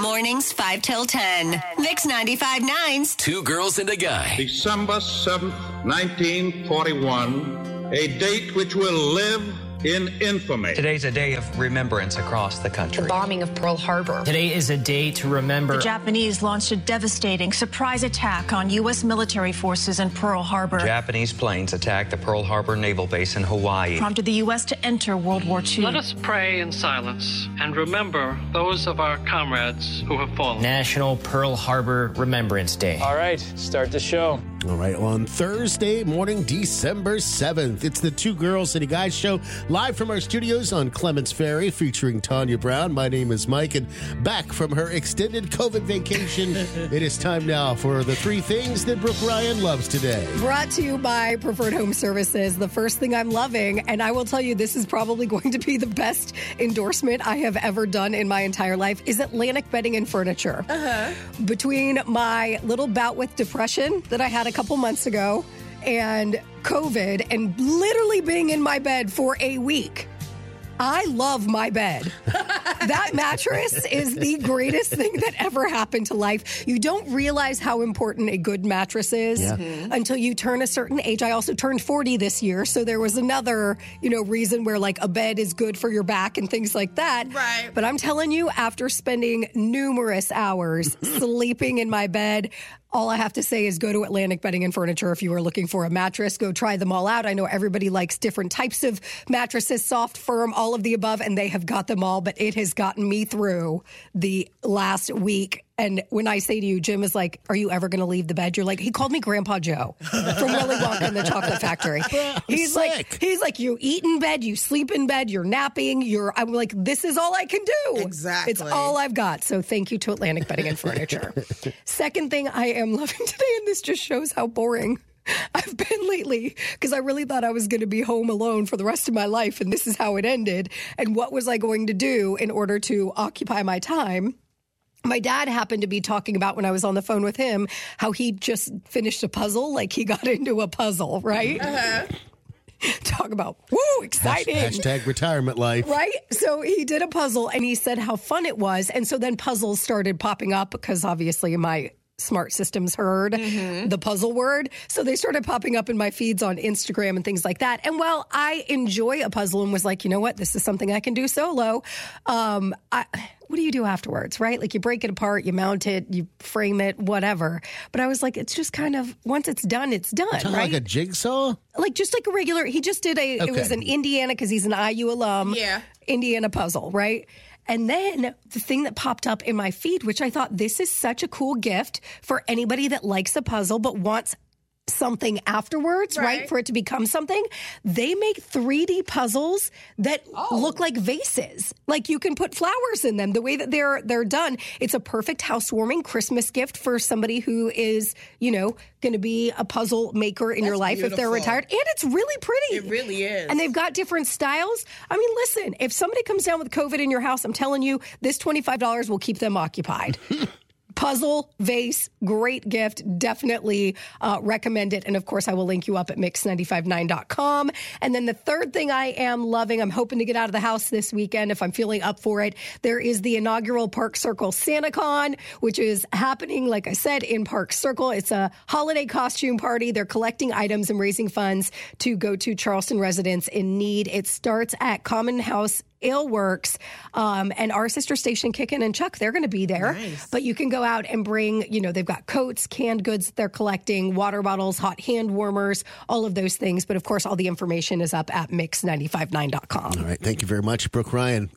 Mornings 5 till 10. Mix 95.9's Two girls and a guy. December 7th, 1941, a date which will live in infamy. Today's a day of remembrance across the country. The bombing of Pearl Harbor. Today is a day to remember. The Japanese launched a devastating surprise attack on U.S. military forces in Pearl Harbor, Japanese planes attacked the Pearl Harbor Naval Base in Hawaii. prompted the U.S. to enter World War II. Let us pray in silence and remember those of our comrades who have fallen. National Pearl Harbor Remembrance Day. All right, start the show. All right, on Thursday morning, December 7th, it's the Two Girls City Guys show live from our studios on Clements Ferry featuring Tanya Brown. My name is Mike, and back from her extended COVID vacation, it is time now for the three things that Brooke Ryan loves today. Brought to you by Preferred Home Services. The first thing I'm loving, and I will tell you, this is probably going to be the best endorsement I have ever done in my entire life, is Atlantic Bedding and Furniture. Uh-huh. Between my little bout with depression that I had a couple months ago and COVID and literally being in my bed for a week. I love my bed. that mattress is the greatest thing that ever happened to life. You don't realize how important a good mattress is Yeah. Mm-hmm. until you turn a certain age. I also turned 40 this year, so there was another, you know, reason where like a bed is good for your back and things like that. Right. But I'm telling you, after spending numerous hours sleeping in my bed, all I have to say is go to Atlantic Bedding and Furniture if you are looking for a mattress. Go try them all out. I know everybody likes different types of mattresses, soft, firm, all of the above, and they have got them all, but it has gotten me through the last week. And when I say to you, Jim is like, Are you ever going to leave the bed? You're like, He called me Grandpa Joe from Willy Wonka and the Chocolate Factory. He's like. He's like, You eat in bed, you sleep in bed, you're napping, you're, I'm like, This is all I can do. Exactly. It's all I've got. So thank you to Atlantic Bedding and Furniture. Second thing I am loving today, and this just shows how boring I've been lately, because I really thought I was going to be home alone for the rest of my life, and this is how it ended. And what was I going to do in order to occupy my time? My dad happened to be talking about when I was on the phone with him how he just finished a puzzle, like he got into a puzzle, right? Uh-huh. Talk about woo, exciting. Hashtag retirement life. Right? So he did a puzzle and he said how fun it was. And so then puzzles started popping up because obviously my smart systems heard the puzzle word. So they started popping up in my feeds on Instagram and things like that. And while I enjoy a puzzle and was like, you know what, this is something I can do solo, um, I, what do you do afterwards, right? Like you break it apart, you mount it, you frame it, whatever. But I was like, it's just kind of once it's done, it's done, right? like a jigsaw? like just like a regular he just did a it was Okay. an indiana because he's an iu alum Yeah. indiana puzzle right and then the thing that popped up in my feed which i thought this is such a cool gift for anybody that likes a puzzle but wants something afterwards right, Right. for it to become something they make 3d puzzles that Oh. look like vases. Like you can put flowers in them. The way that they're they're done it's a perfect housewarming christmas gift for somebody who is you know going to be a puzzle maker in your That's life if they're retired. And it's really pretty. It really is. and they've got different styles. I mean listen if somebody comes down with covid in your house i'm telling you this $25 will keep them occupied puzzle vase great gift. Definitely uh, recommend it. And of course i will link you up at mix959.com and then the third thing i am loving i'm hoping to get out of the house this weekend if i'm feeling up for it. There is the inaugural park circle santacon which is happening like i said in park circle. It's a holiday costume party. They're collecting items and raising funds to go to charleston residents in need. It starts at common house Ale Works um, and our sister station Kickin and Chuck. They're going to be there, but you can go out and bring. You know, they've got coats, canned goods that they're collecting, water bottles, hot hand warmers, all of those things. But of course, all the information is up at mix959.com. All right. Thank you very much, Brooke Ryan.